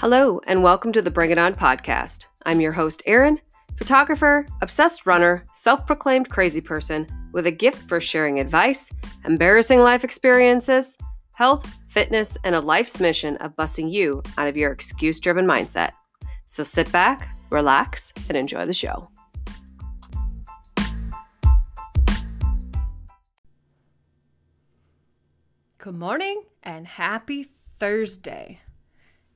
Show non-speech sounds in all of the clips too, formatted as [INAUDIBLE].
Hello, and welcome to the Bring It On podcast. I'm your host, Erin, photographer, obsessed runner, self proclaimed crazy person with a gift for sharing advice, embarrassing life experiences, health, fitness, and a life's mission of busting you out of your excuse driven mindset. So sit back, relax, and enjoy the show. Good morning and happy Thursday.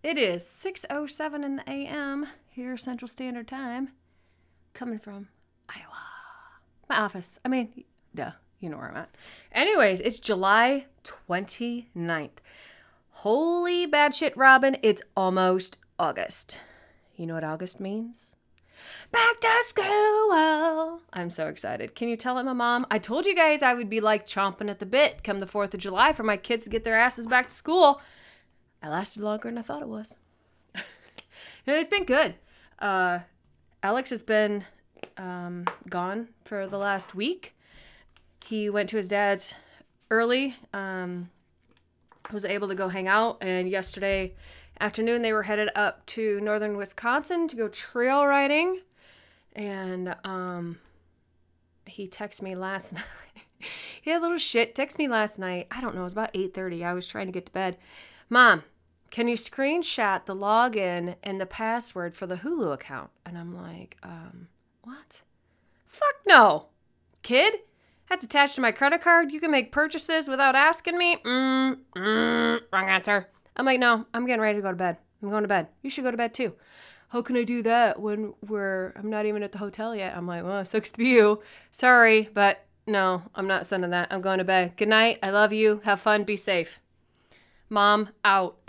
It is 6:07 in the a.m. here Central Standard Time. Coming from Iowa. My office. I mean, duh, you know where I'm at. Anyways, it's July 29th. Holy bad shit, Robin, it's almost August. You know what August means? Back to school. I'm so excited. Can you tell it, my mom? I told you guys I would be like chomping at the bit come the 4th of July for my kids to get their asses back to school. I lasted longer than I thought it was. [LAUGHS] it's been good. Uh, Alex has been um, gone for the last week. He went to his dad's early. Um, was able to go hang out, and yesterday afternoon they were headed up to northern Wisconsin to go trail riding. And um, he texted me last [LAUGHS] night. he had a little shit. Text me last night. I don't know. It was about 8:30. I was trying to get to bed. Mom, can you screenshot the login and the password for the Hulu account? And I'm like, um, what? Fuck no. Kid, that's attached to my credit card. You can make purchases without asking me. Mm, mm, wrong answer. I'm like, no, I'm getting ready to go to bed. I'm going to bed. You should go to bed too. How can I do that when we're, I'm not even at the hotel yet? I'm like, well, sucks to be you. Sorry, but no, I'm not sending that. I'm going to bed. Good night. I love you. Have fun. Be safe. Mom out. [LAUGHS]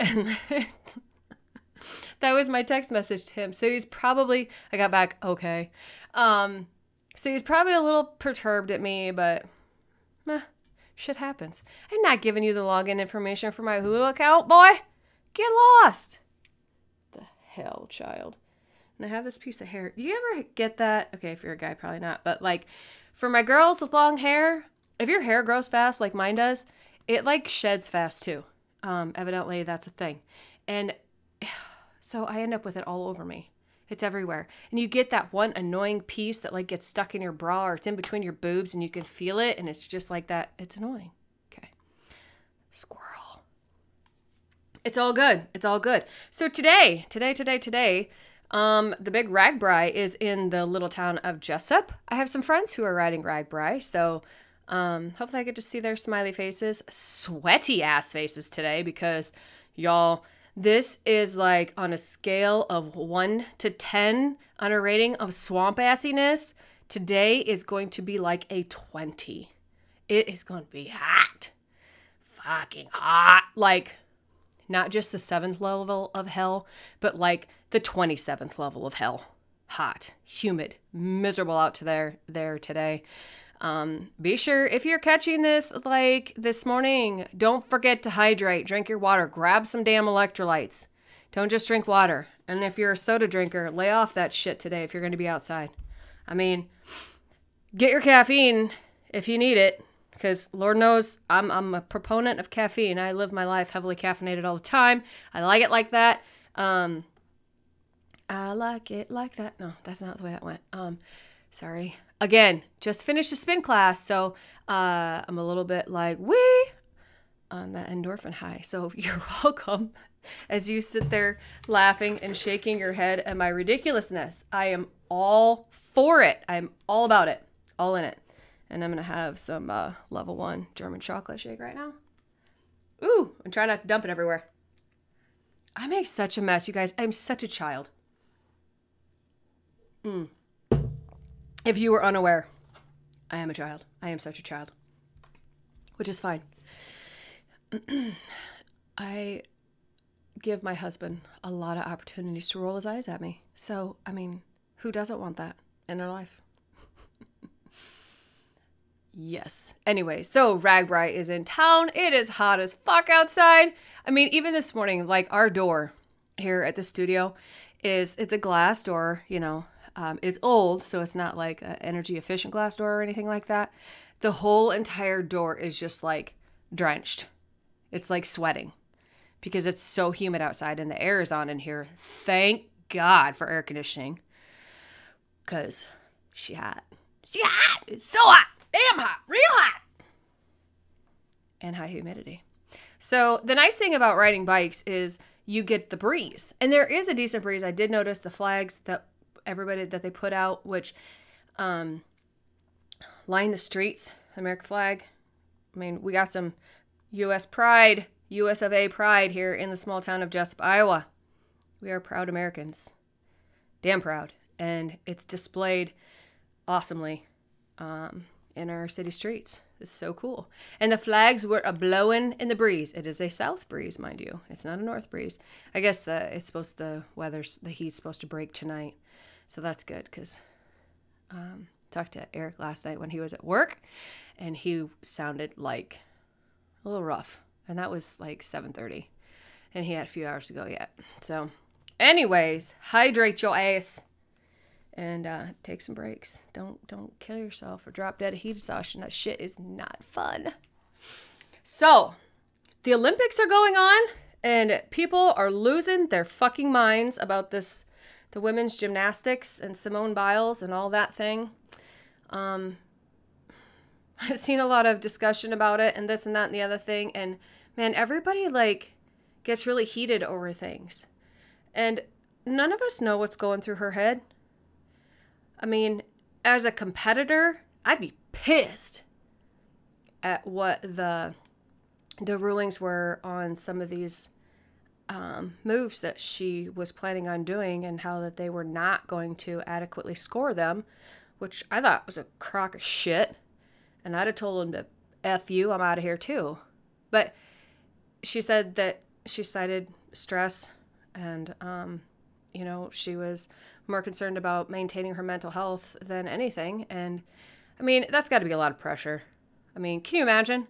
And that was my text message to him. So he's probably I got back okay. Um so he's probably a little perturbed at me, but meh, shit happens. I'm not giving you the login information for my Hulu account, boy. Get lost. The hell, child. And I have this piece of hair. You ever get that? Okay, if you're a guy, probably not. But like for my girls with long hair, if your hair grows fast like mine does, it like sheds fast too. Um, evidently, that's a thing. And [SIGHS] so I end up with it all over me. It's everywhere. And you get that one annoying piece that like gets stuck in your bra or it's in between your boobs and you can feel it and it's just like that. It's annoying. Okay. Squirrel. It's all good. It's all good. So today, today, today, today, um, the big RAGBRAI is in the little town of Jesup. I have some friends who are riding RAGBRAI, so um, hopefully, I get to see their smiley faces, sweaty ass faces today because y'all, this is like on a scale of one to 10 on a rating of swamp assiness. Today is going to be like a 20. It is going to be hot. Fucking hot. Like, not just the seventh level of hell, but like the 27th level of hell. Hot, humid, miserable out to there, there today. Um, be sure if you're catching this like this morning, don't forget to hydrate, drink your water, grab some damn electrolytes. Don't just drink water. And if you're a soda drinker, lay off that shit today if you're going to be outside. I mean, get your caffeine if you need it because Lord knows I'm, I'm a proponent of caffeine. I live my life heavily caffeinated all the time. I like it like that. Um, I like it like that. No, that's not the way that went. Um, sorry again, just finished a spin class, so uh, I'm a little bit like wee on that endorphin high. So [LAUGHS] you're welcome as you sit there laughing and shaking your head at my ridiculousness. I am all for it. I'm all about it, all in it. And I'm gonna have some uh, level one German chocolate shake right now. Ooh, and try not to dump it everywhere. I make such a mess, you guys. I'm such a child. Mm. If you were unaware, I am a child. I am such a child, which is fine. [CLEARS THROAT] I give my husband a lot of opportunities to roll his eyes at me. So, I mean, who doesn't want that in their life? [LAUGHS] yes. Anyway, so RAGBRAI is in town. It is hot as fuck outside. I mean, even this morning, like our door here at the studio is it's a glass door, you know, um, it's old, so it's not like an energy efficient glass door or anything like that. The whole entire door is just like drenched. It's like sweating because it's so humid outside and the air is on in here. Thank God for air conditioning. Cause she hot. She hot. It's so hot. Damn hot. Real hot. And high humidity. So the nice thing about riding bikes is you get the breeze. And there is a decent breeze. I did notice the flags that everybody that they put out, which um line the streets, American flag. I mean, we got some US pride, US of A pride here in the small town of Jesup, Iowa. We are proud Americans. Damn proud. And it's displayed awesomely um, in our city streets. It's so cool. And the flags were a blowing in the breeze. It is a south breeze, mind you. It's not a north breeze. I guess the it's supposed the weather's the heat's supposed to break tonight, so that's good because um, talked to Eric last night when he was at work, and he sounded like a little rough, and that was like 7:30, and he had a few hours to go yet. So, anyways, hydrate your ass and uh, take some breaks. Don't don't kill yourself or drop dead of heat exhaustion. That shit is not fun. So, the Olympics are going on, and people are losing their fucking minds about this, the women's gymnastics and Simone Biles and all that thing. Um, [LAUGHS] I've seen a lot of discussion about it and this and that and the other thing, and man, everybody like gets really heated over things, and none of us know what's going through her head. I mean, as a competitor, I'd be pissed at what the the rulings were on some of these um, moves that she was planning on doing and how that they were not going to adequately score them, which I thought was a crock of shit. And I'd have told him to F you, I'm out of here too. But she said that she cited stress and, um, you know, she was more concerned about maintaining her mental health than anything. And I mean, that's got to be a lot of pressure. I mean, can you imagine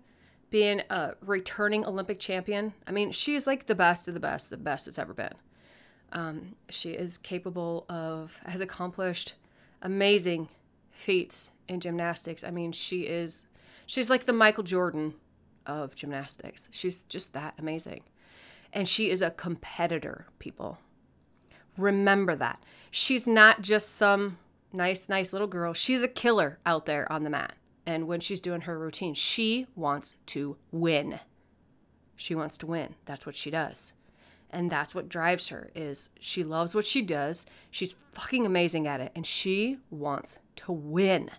being a returning Olympic champion? I mean, she is like the best of the best, the best it's ever been. Um, she is capable of, has accomplished amazing feats in gymnastics. I mean, she is, she's like the Michael Jordan of gymnastics. She's just that amazing. And she is a competitor, people. Remember that. She's not just some nice, nice little girl. She's a killer out there on the mat. And when she's doing her routine, she wants to win. She wants to win. That's what she does. And that's what drives her is she loves what she does. She's fucking amazing at it and she wants to win.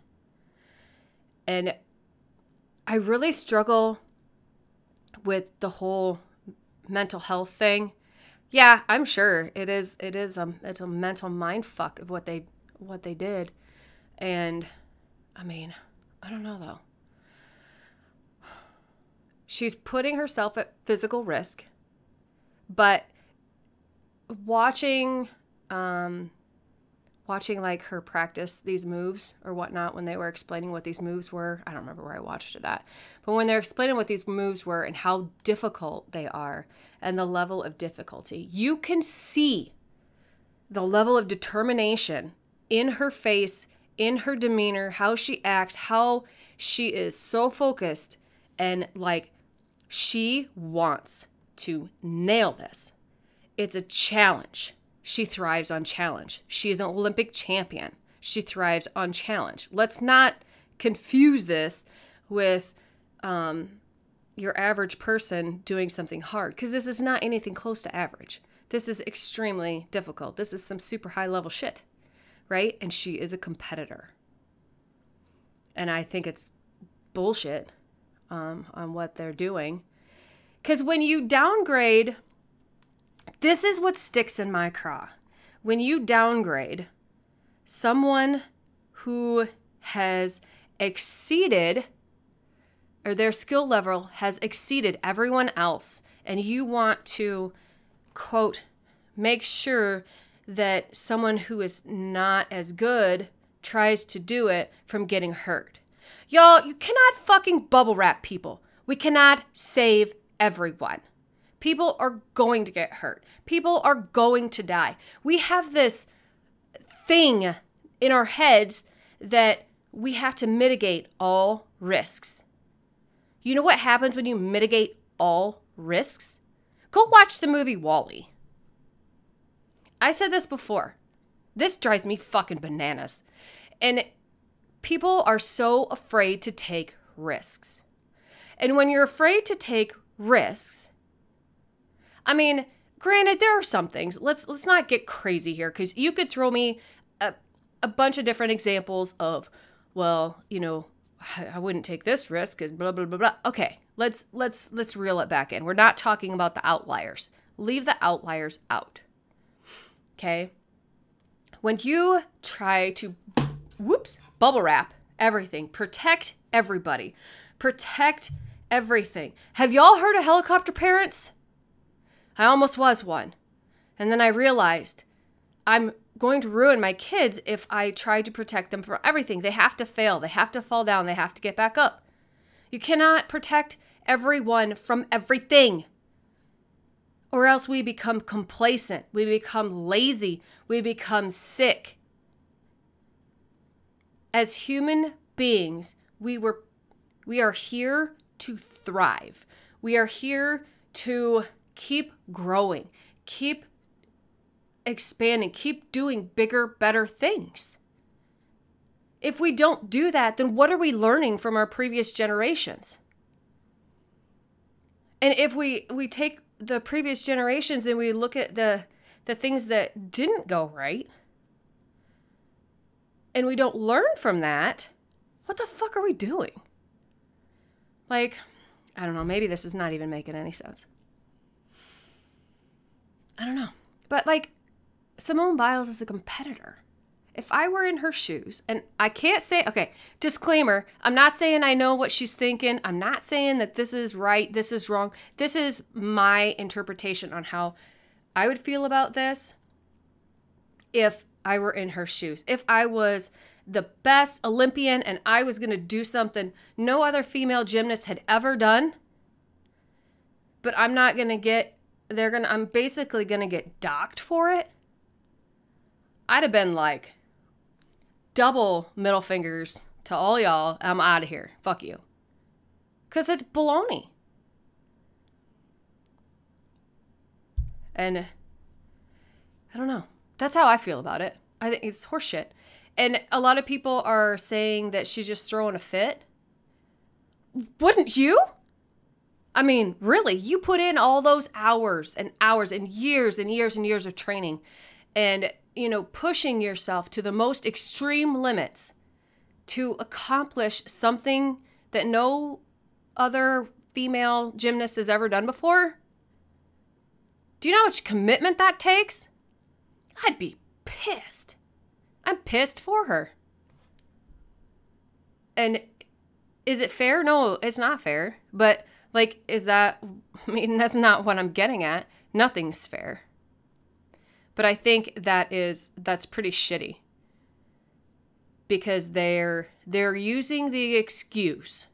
And I really struggle with the whole mental health thing yeah, I'm sure it is. It is a it's a mental mind fuck of what they what they did, and I mean, I don't know though. She's putting herself at physical risk, but watching um, watching like her practice these moves or whatnot when they were explaining what these moves were. I don't remember where I watched it at, but when they're explaining what these moves were and how difficult they are and the level of difficulty, you can see the level of determination in her face, in her demeanor, how she acts, how she is so focused and like she wants to nail this. It's a challenge she thrives on challenge. She is an Olympic champion. She thrives on challenge. Let's not confuse this with um, your average person doing something hard because this is not anything close to average. This is extremely difficult. This is some super high level shit, right? And she is a competitor. And I think it's bullshit um, on what they're doing. Because when you downgrade this is what sticks in my craw. When you downgrade someone who has exceeded or their skill level has exceeded everyone else and you want to quote make sure that someone who is not as good tries to do it from getting hurt. Y'all, you cannot fucking bubble wrap people. We cannot save everyone. People are going to get hurt. People are going to die. We have this thing in our heads that we have to mitigate all risks. You know what happens when you mitigate all risks? Go watch the movie WALL-E. I said this before. This drives me fucking bananas. And people are so afraid to take risks. And when you're afraid to take risks, I mean, granted there are some things. Let's let's not get crazy here cuz you could throw me a a bunch of different examples of well, you know, I wouldn't take this risk cuz blah blah blah blah. Okay, let's let's let's reel it back in. We're not talking about the outliers. Leave the outliers out. Okay? When you try to whoops, bubble wrap everything, protect everybody, protect everything. Have y'all heard of helicopter parents? I almost was one. And then I realized I'm going to ruin my kids if I try to protect them from everything. They have to fail, they have to fall down, they have to get back up. You cannot protect everyone from everything. Or else we become complacent, we become lazy, we become sick. As human beings, we were we are here to thrive. We are here to keep growing, keep expanding, keep doing bigger, better things. If we don't do that, then what are we learning from our previous generations? And if we we take the previous generations and we look at the the things that didn't go right and we don't learn from that, what the fuck are we doing? Like, I don't know, maybe this is not even making any sense. I don't know. But like Simone Biles is a competitor. If I were in her shoes, and I can't say, okay, disclaimer, I'm not saying I know what she's thinking. I'm not saying that this is right, this is wrong. This is my interpretation on how I would feel about this if I were in her shoes. If I was the best Olympian and I was going to do something no other female gymnast had ever done, but I'm not going to get, they're going to, I'm basically going to get docked for it. I'd have been like, double middle fingers to all y'all. I'm out of here. Fuck you. Because it's baloney. And I don't know. That's how I feel about it. I think it's horseshit. And a lot of people are saying that she's just throwing a fit. Wouldn't you? I mean, really, you put in all those hours and hours and years and years and years of training. And you know, pushing yourself to the most extreme limits to accomplish something that no other female gymnast has ever done before? Do you know how much commitment that takes? I'd be pissed. I'm pissed for her. And is it fair? No, it's not fair. But, like, is that, [LAUGHS] I mean, that's not what I'm getting at. Nothing's fair. But I think that is that's pretty shitty. Because they're they're using the excuse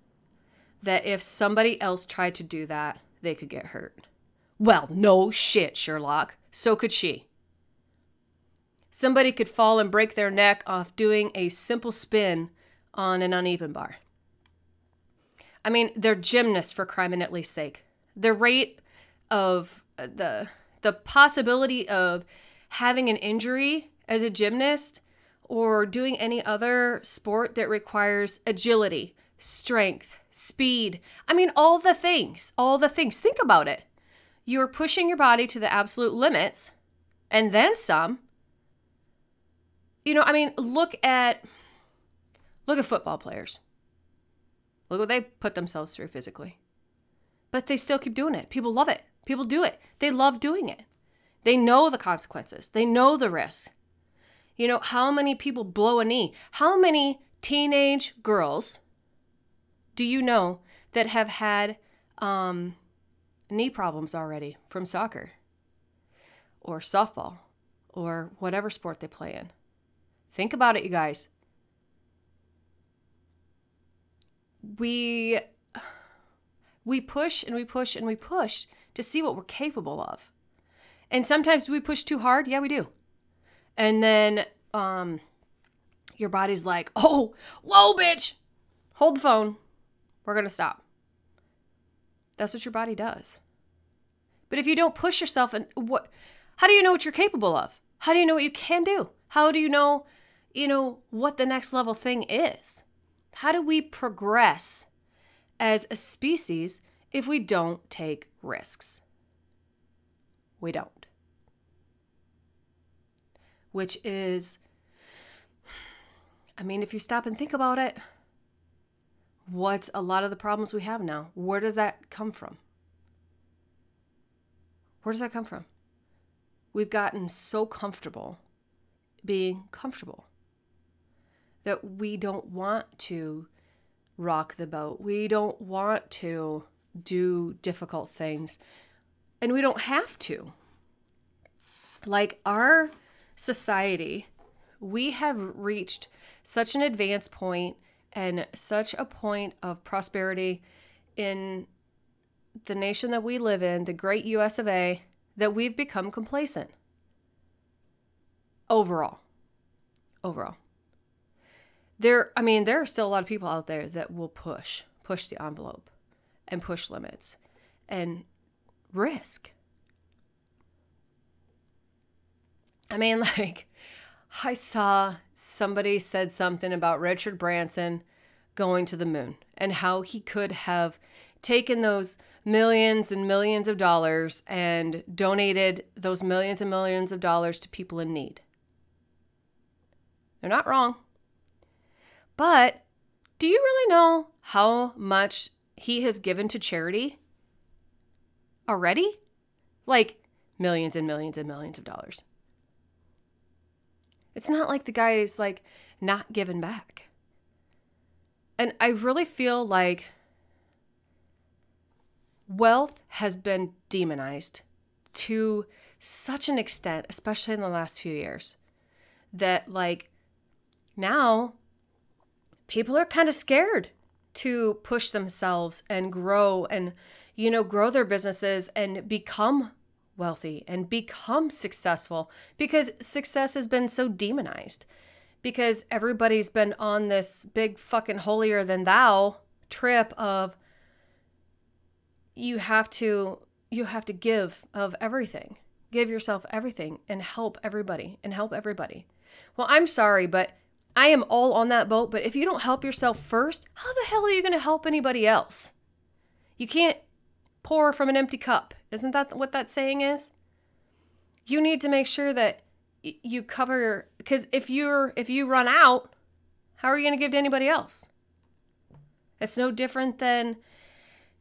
that if somebody else tried to do that, they could get hurt. Well, no shit, Sherlock. So could she. Somebody could fall and break their neck off doing a simple spin on an uneven bar. I mean, they're gymnasts for crime and at least sake. The rate of uh, the the possibility of having an injury as a gymnast or doing any other sport that requires agility, strength, speed. I mean, all the things, all the things. Think about it. You're pushing your body to the absolute limits and then some. You know, I mean, look at look at football players. Look what they put themselves through physically. But they still keep doing it. People love it. People do it. They love doing it. They know the consequences, they know the risks. You know, how many people blow a knee? How many teenage girls do you know that have had um, knee problems already from soccer or softball or whatever sport they play in? Think about it, you guys. We we push and we push and we push to see what we're capable of. And sometimes we push too hard? Yeah, we do. And then um your body's like, [LAUGHS] "Oh, whoa, bitch. Hold the phone. We're going to stop." That's what your body does. But if you don't push yourself and what how do you know what you're capable of? How do you know what you can do? How do you know, you know, what the next level thing is? How do we progress as a species if we don't take risks? We don't. Which is I mean, if you stop and think about it, what's a lot of the problems we have now? Where does that come from? Where does that come from? We've gotten so comfortable being comfortable that we don't want to rock the boat. We don't want to do difficult things. And we don't have to. Like our society, we have reached such an advanced point and such a point of prosperity in the nation that we live in, the great US of A, that we've become complacent. Overall. Overall. There I mean, there are still a lot of people out there that will push, push the envelope and push limits and risk. I mean, [LAUGHS] like I saw somebody said something about Richard Branson going to the moon and how he could have taken those millions and millions of dollars and donated those millions and millions of dollars to people in need. They're not wrong. But do you really know how much he has given to charity already? Like millions and millions and millions of dollars. It's not like the guy is like not giving back. And I really feel like wealth has been demonized to such an extent, especially in the last few years, that like now people are kind of scared to push themselves and grow and you know grow their businesses and become wealthy and become successful because success has been so demonized. Because everybody's been on this big fucking holier than thou trip of you have to you have to give of everything. Give yourself everything and help everybody and help everybody. Well i'm sorry but i am all on that boat but if you don't help yourself first how the hell are you going to help anybody else? You can't pour from an empty cup isn't that what that saying is? You need to make sure that you cover because if you're if you run out how are you going to give to anybody else? It's no different than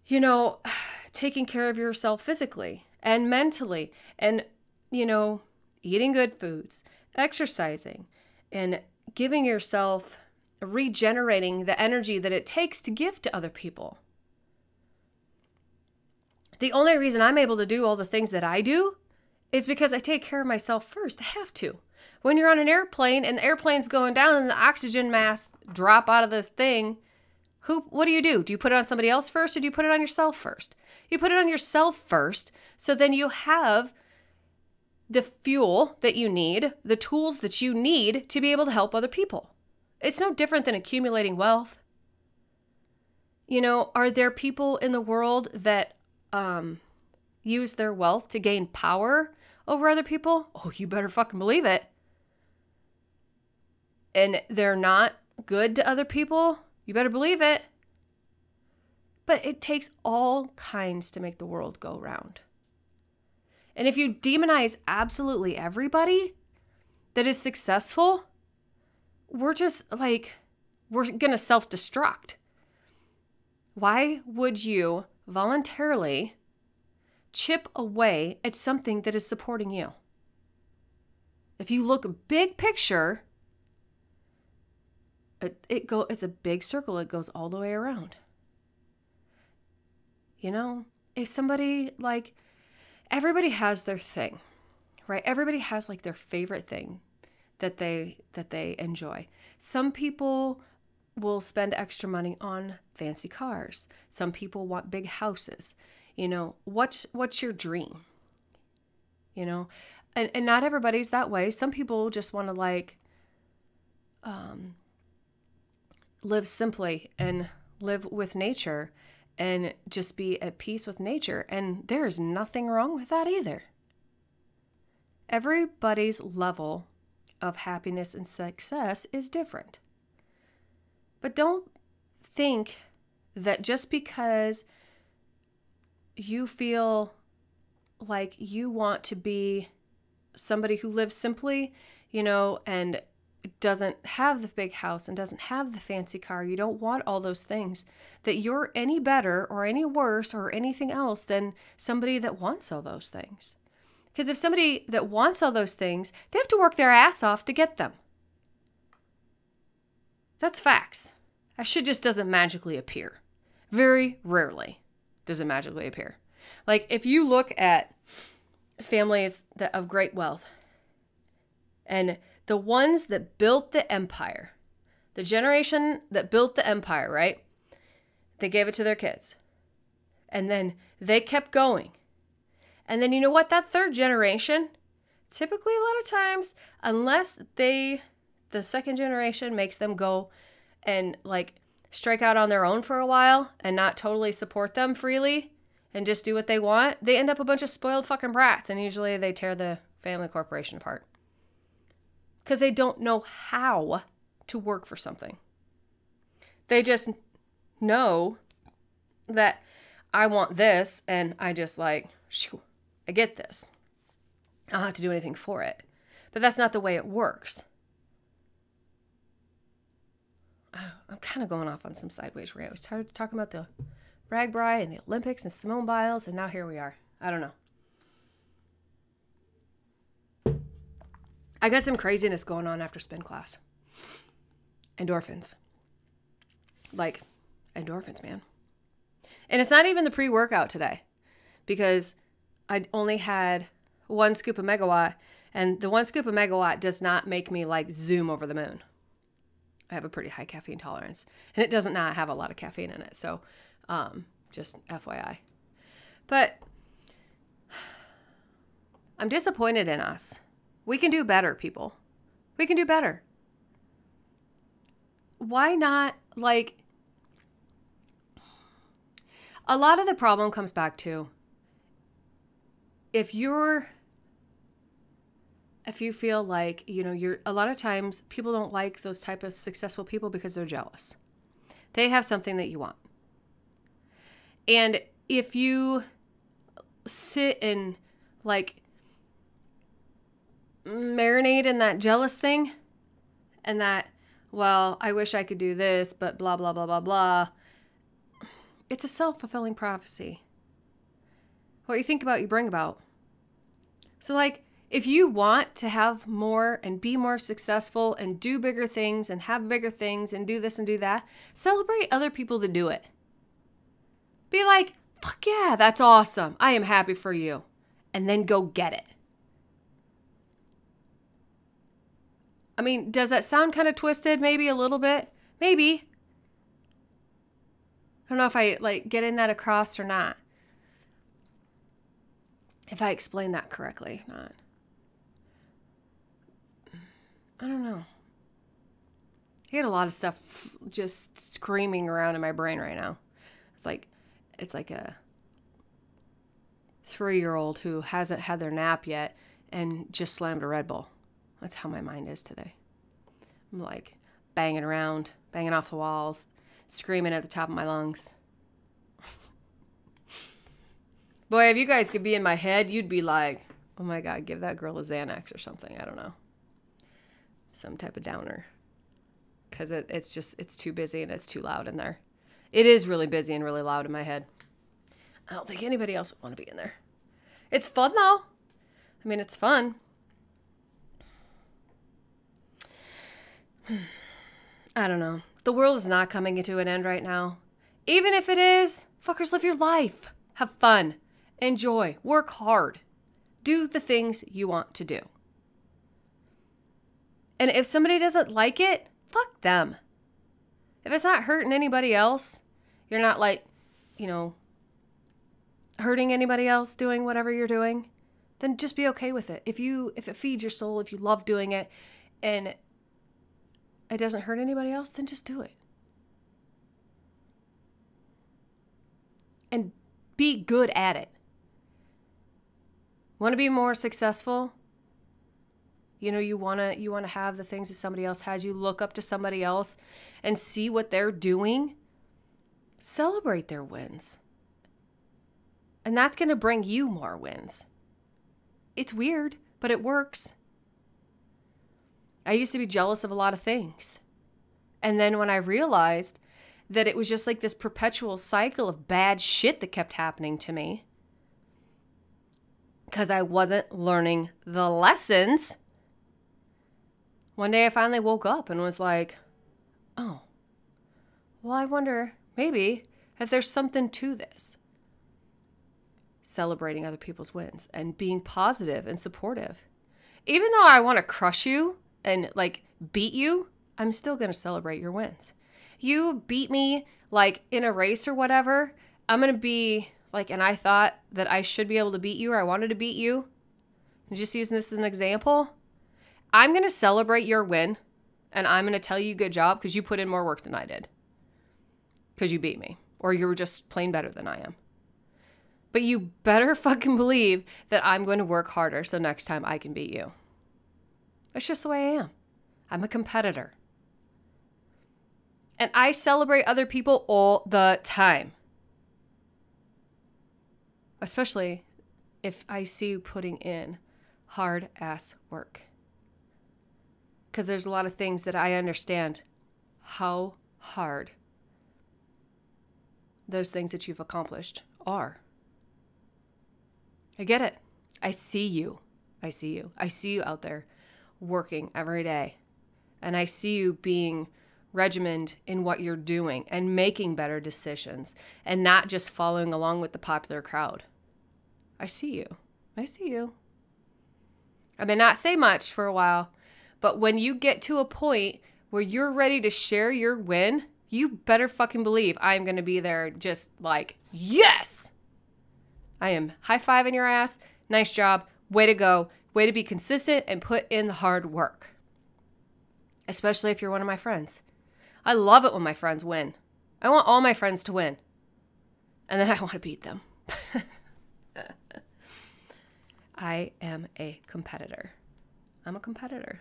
you know [SIGHS] taking care of yourself physically and mentally and you know eating good foods exercising and giving yourself regenerating the energy that it takes to give to other people the only reason i'm able to do all the things that i do is because I take care of myself first. I have to. When you're on an airplane and the airplane's going down and the oxygen masks drop out of this thing, who what do you do? Do you put it on somebody else first or do you put it on yourself first? You put it on yourself first, so then you have the fuel that you need, the tools that you need to be able to help other people. It's no different than accumulating wealth. You know, are there people in the world that um, use their wealth to gain power over other people, oh, you better fucking believe it. And they're not good to other people, you better believe it. But it takes all kinds to make the world go round. And if you demonize absolutely everybody that is successful, we're just like, we're to self destruct. Why would you voluntarily chip away at something that is supporting you. If you look big picture, it, it go it's a big circle. It goes all the way around. You know, if somebody like everybody has their thing, right? Everybody has like their favorite thing that they that they enjoy. Some people will spend extra money on fancy cars. Some people want big houses you know what's what's your dream you know and, and not everybody's that way some people just want to like um live simply and live with nature and just be at peace with nature. And there is nothing wrong with that either. Everybody's level of happiness and success is different. But don't think that just because you feel like you want to be somebody who lives simply, you know, and doesn't have the big house and doesn't have the fancy car, you don't want all those things, that you're any better or any worse or anything else than somebody that wants all those things. Because if somebody that wants all those things, they have to work their ass off to get them. That's facts. That shit just doesn't magically appear. Very rarely does it magically appear. Like if you look at families that of great wealth and the ones that built the empire, the generation that built the empire, right? They gave it to their kids. And then they kept going. And then you know what? That third generation, typically a lot of times, unless they, the second generation makes them go and like strike out on their own for a while and not totally support them freely and just do what they want, they end up a bunch of spoiled fucking brats. And usually they tear the family corporation apart because they don't know how to work for something. They just know that I want this and I just like, shoo, I get this. I don't have to do anything for it. But that's not the way it works. Oh, I'm kind of going off on some sideways rant. I was tired talking about the RAGBRAI and the Olympics and Simone Biles, and now here we are. I don't know. I got some craziness going on after spin class. Endorphins. Like, endorphins, man. And it's not even the pre workout today because I only had one scoop of megawatt, and the one scoop of megawatt does not make me like zoom over the moon. I have a pretty high caffeine tolerance, and it doesn't not have a lot of caffeine in it. So, um, just FYI. But I'm disappointed in us we can do better, people. We can do better. Why not, like, a lot of the problem comes back to if you're if you feel like you know you're a lot of times people don't like those type of successful people because they're jealous they have something that you want and if you sit and like marinate in that jealous thing and that, well, I wish I could do this, but blah, blah, blah, blah, blah. It's a self fulfilling prophecy. What you think about, you bring about. So, like, if you want to have more and be more successful and do bigger things and have bigger things and do this and do that, celebrate other people that do it. Be like, fuck yeah, that's awesome. I am happy for you. And then go get it. I mean, does that sound kind of twisted? Maybe a little bit. Maybe. I don't know if I like getting that across or not. If I explain that correctly, not. I don't know. I get a lot of stuff just screaming around in my brain right now. It's like it's like a 3-year-old who hasn't had their nap yet and just slammed a Red Bull. That's how my mind is today. I'm like banging around, banging off the walls, screaming at the top of my lungs. [LAUGHS] Boy, if you guys could be in my head, you'd be like, oh my God, give that girl a Xanax or something. I don't know. Some type of downer. Because it, it's just, it's too busy and it's too loud in there. It is really busy and really loud in my head. I don't think anybody else would want to be in there. It's fun though. I mean, it's fun. I don't know. The world is not coming to an end right now. Even if it is, fuckers, live your life. Have fun. Enjoy. Work hard. Do the things you want to do. And if somebody doesn't like it, fuck them. If it's not hurting anybody else, you're not like, you know, hurting anybody else doing whatever you're doing, then just be okay with it. If you if it feeds your soul, if you love doing it and it doesn't hurt anybody else, then just do it. and be good at it. Want to be more successful? You know, you want to you want to have the things that somebody else has. You look up to somebody else and see what they're doing. Celebrate their wins. And that's going to bring you more wins. It's weird, but it works. I used to be jealous of a lot of things. And then when I realized that it was just like this perpetual cycle of bad shit that kept happening to me because I wasn't learning the lessons. One day I finally woke up and was like, oh, well, I wonder maybe if there's something to this. Celebrating other people's wins and being positive and supportive. Even though I want to crush you and like beat you, I'm still going to celebrate your wins. You beat me like in a race or whatever, I'm going to be like, and I thought that I should be able to beat you or I wanted to beat you. I'm just using this as an example. I'm going to celebrate your win and I'm going to tell you good job because you put in more work than I did. Because you beat me or you were just plain better than I am. But you better [LAUGHS] fucking believe that I'm going to work harder so next time I can beat you. That's just the way I am. I'm a competitor. And I celebrate other people all the time. Especially if I see you putting in hard ass work. Because there's a lot of things that I understand how hard those things that you've accomplished are. I get it. I see you. I see you. I see you out there working every day. And I see you being regimented in what you're doing and making better decisions and not just following along with the popular crowd. I see you. I see you. I may not say much for a while, but when you get to a point where you're ready to share your win, you better fucking believe I'm to be there just like, yes! I am high fiving your ass. Nice job. Way to go. Way to be consistent and put in the hard work. Especially if you're one of my friends. I love it when my friends win. I want all my friends to win. And then [LAUGHS] I want to beat them. [LAUGHS] I am a competitor. I'm a competitor.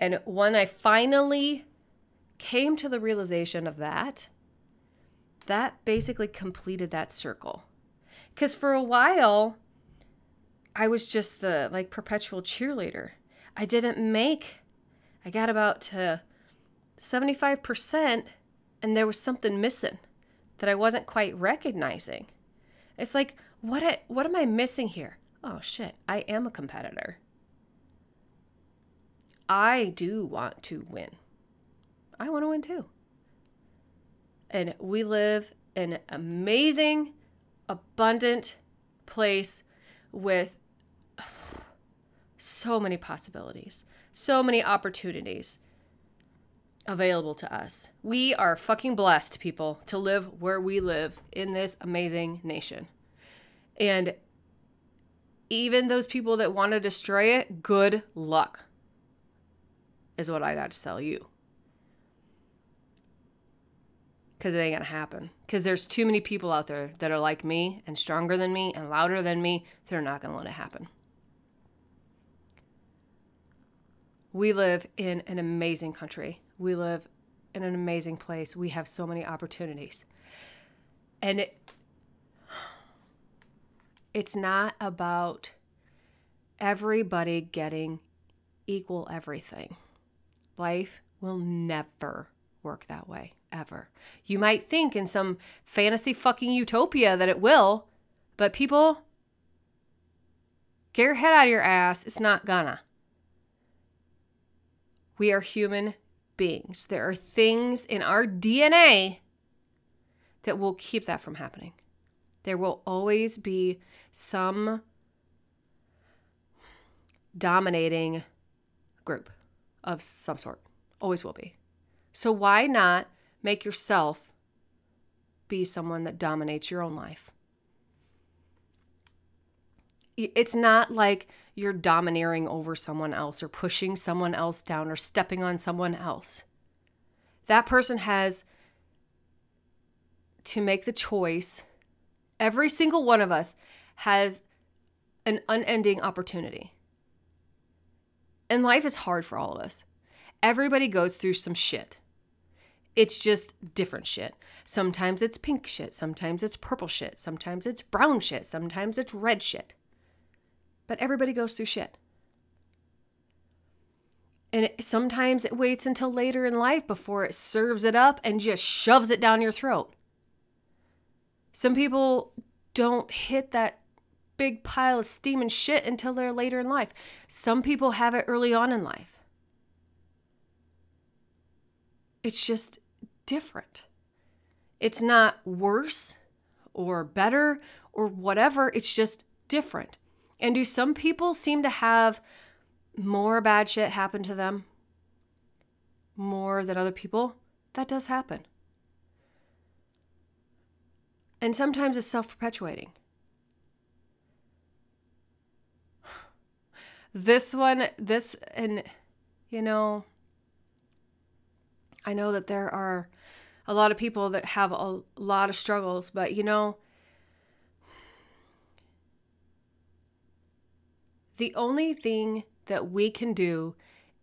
And when I finally came to the realization of that, that basically completed that circle. Because for a while, I was just the like perpetual cheerleader. I didn't make, I got about to 75%, and there was something missing that I wasn't quite recognizing. It's like, what, what am I missing here? Oh shit, I am a competitor. I do want to win. I want to win too. And we live in an amazing, abundant place with so many possibilities, so many opportunities available to us. We are fucking blessed, people, to live where we live in this amazing nation. And even those people that want to destroy it, good luck, is what I got to tell you. Because it ain't going to happen. Because there's too many people out there that are like me and stronger than me and louder than me. They're not going to let it happen. We live in an amazing country. We live in an amazing place. We have so many opportunities. And it, it's not about everybody getting equal everything. Life will never work that way, ever. You might think in some fantasy fucking utopia that it will, but people, get your head out of your ass. It's not gonna. We are human beings. There are things in our DNA that will keep that from happening. There will always be some dominating group of some sort. Always will be. So why not make yourself be someone that dominates your own life? It's not like you're domineering over someone else or pushing someone else down or stepping on someone else. That person has to make the choice. Every single one of us has an unending opportunity. And life is hard for all of us. Everybody goes through some shit. It's just different shit. Sometimes it's pink shit, sometimes it's purple shit, sometimes it's brown shit, sometimes it's red shit. But everybody goes through shit. And it, sometimes it waits until later in life before it serves it up and just shoves it down your throat. Some people don't hit that big pile of steam and shit until they're later in life. Some people have it early on in life. It's just different. It's not worse or better or whatever, it's just different. And do some people seem to have more bad shit happen to them more than other people? That does happen. And sometimes it's self perpetuating. This one, this, and you know, I know that there are a lot of people that have a lot of struggles, but you know, the only thing that we can do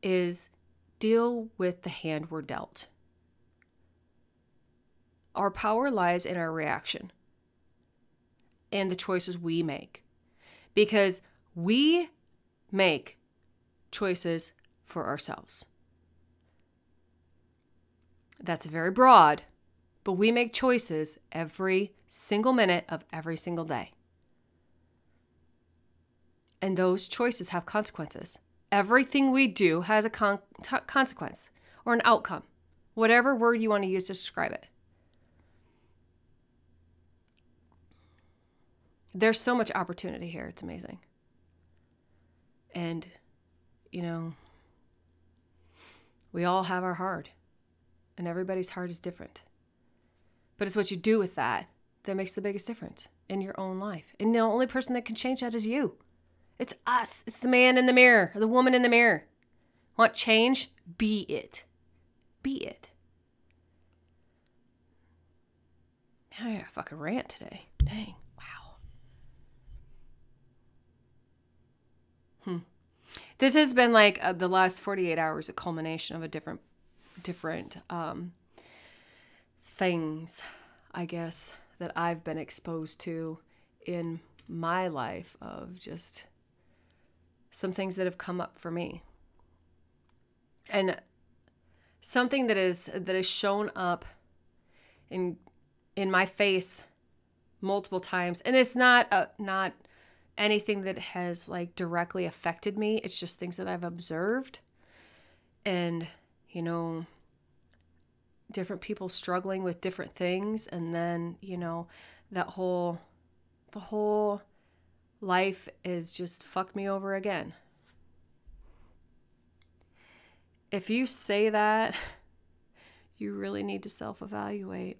is deal with the hand we're dealt. Our power lies in our reaction and the choices we make because we make choices for ourselves. That's very broad, but we make choices every single minute of every single day. And those choices have consequences. Everything we do has a con- t- consequence or an outcome, whatever word you want to use to describe it. There's so much opportunity here. It's amazing. And, you know, we all have our hard and everybody's heart is different. But it's what you do with that that makes the biggest difference in your own life. And the only person that can change that is you. It's us. It's the man in the mirror, the woman in the mirror. Want change? Be it. Be it. I got a fucking rant today. Dang. This has been like uh, the last 48 hours, a culmination of a different different um, things, I guess, that I've been exposed to in my life of just some things that have come up for me. And something that is that has shown up in in my face multiple times and it's not a, not anything that has like directly affected me it's just things that I've observed and you know, different people struggling with different things and then, you know, that whole the whole life is just fucked me over again. If you say that, [LAUGHS] you really need to self-evaluate.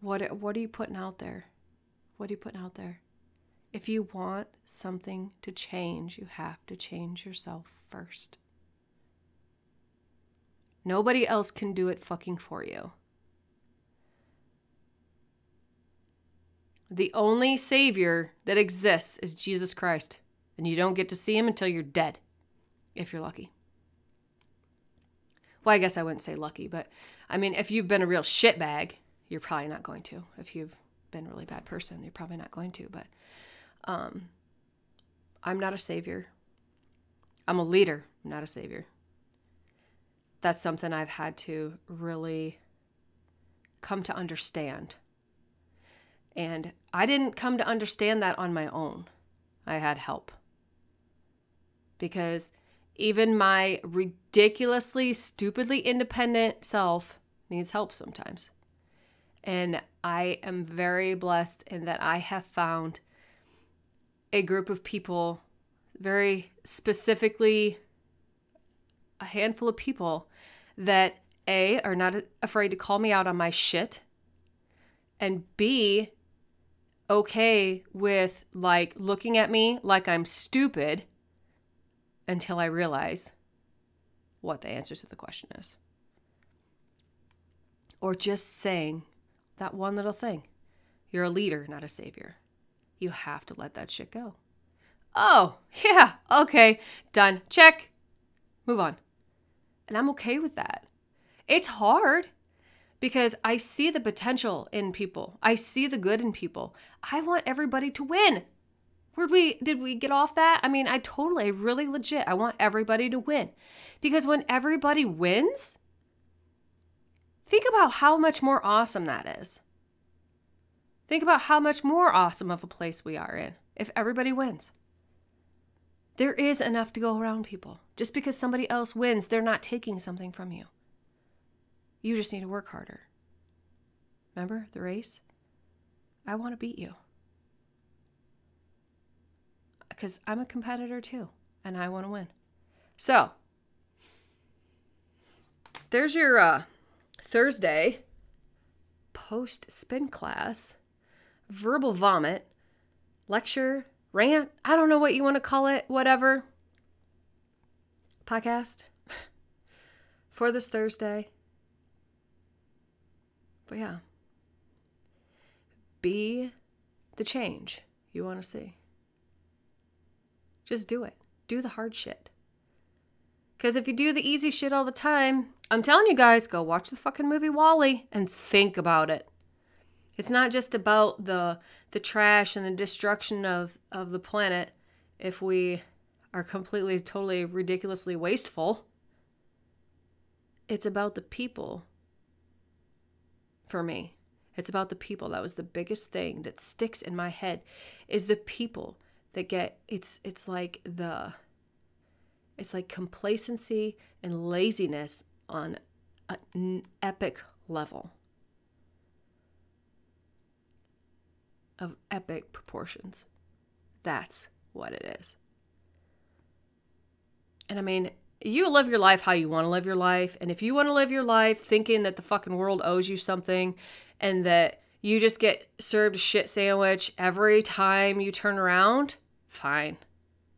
What what are you putting out there? What are you putting out there? If you want something to change, you have to change yourself first. Nobody else can do it fucking for you. The only Savior that exists is Jesus Christ, and you don't get to see him until you're dead, if you're lucky. Well, I guess I wouldn't say lucky, but I mean, if you've been a real shitbag, you're probably not going to. If you've been a really bad person, you're probably not going to. But um, I'm not a savior. I'm a leader, not a savior that's something I've had to really come to understand. And I didn't come to understand that on my own. I had help. Because even my ridiculously, stupidly independent self needs help sometimes. And I am very blessed in that I have found a group of people, very specifically, a handful of people that A, are not afraid to call me out on my shit, and B, okay with like looking at me like I'm stupid until I realize what the answer to the question is. or just saying that one little thing. You're a leader, not a savior. You have to let that shit go. Oh, yeah, okay, done. Check. Move on. And I'm okay with that. It's hard because I see the potential in people. I see the good in people. I want everybody to win. Where we did we get off that? I mean, I totally really legit. I want everybody to win. Because when everybody wins, think about how much more awesome that is. Think about how much more awesome of a place we are in if everybody wins. There is enough to go around, people. Just because somebody else wins, they're not taking something from you. You just need to work harder. Remember the race? I want to beat you. Because I'm a competitor too, and I want to win. So, there's your uh, Thursday post spin class verbal vomit, lecture, rant, I don't know what you want to call it, whatever. Podcast [LAUGHS] for this Thursday. But yeah, be the change you want to see. Just do it. Do the hard shit. Because if you do the easy shit all the time, I'm telling you guys, go watch the fucking movie WALL-E and think about it. It's not just about the the trash and the destruction of of the planet if we are completely totally ridiculously wasteful. It's about the people. For me, it's about the people. That was the biggest thing that sticks in my head is the people that get it's it's like the it's like complacency and laziness on an epic level. of epic proportions. That's what it is. And I mean, you live your life how you want to live your life. And if you want to live your life thinking that the fucking world owes you something and that you just get served a shit sandwich every time you turn around, fine.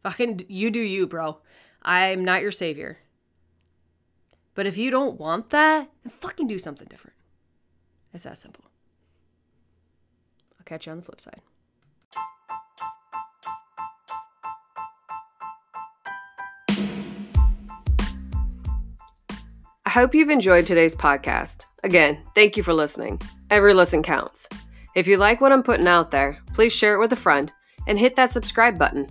Fucking you do you, bro. I'm not your savior. But if you don't want that, then fucking do something different. It's that simple. I'll catch you on the flip side. I hope you've enjoyed today's podcast. Again, thank you for listening. Every listen counts. If you like what I'm putting out there, please share it with a friend and hit that subscribe button.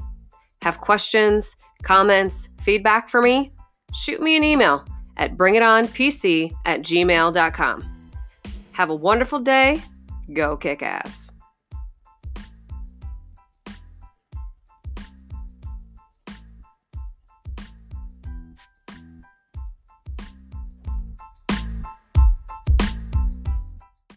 Have questions, comments, feedback for me? Shoot me an email at bringitonpc at gmail.com. Have a wonderful day. Go kick ass.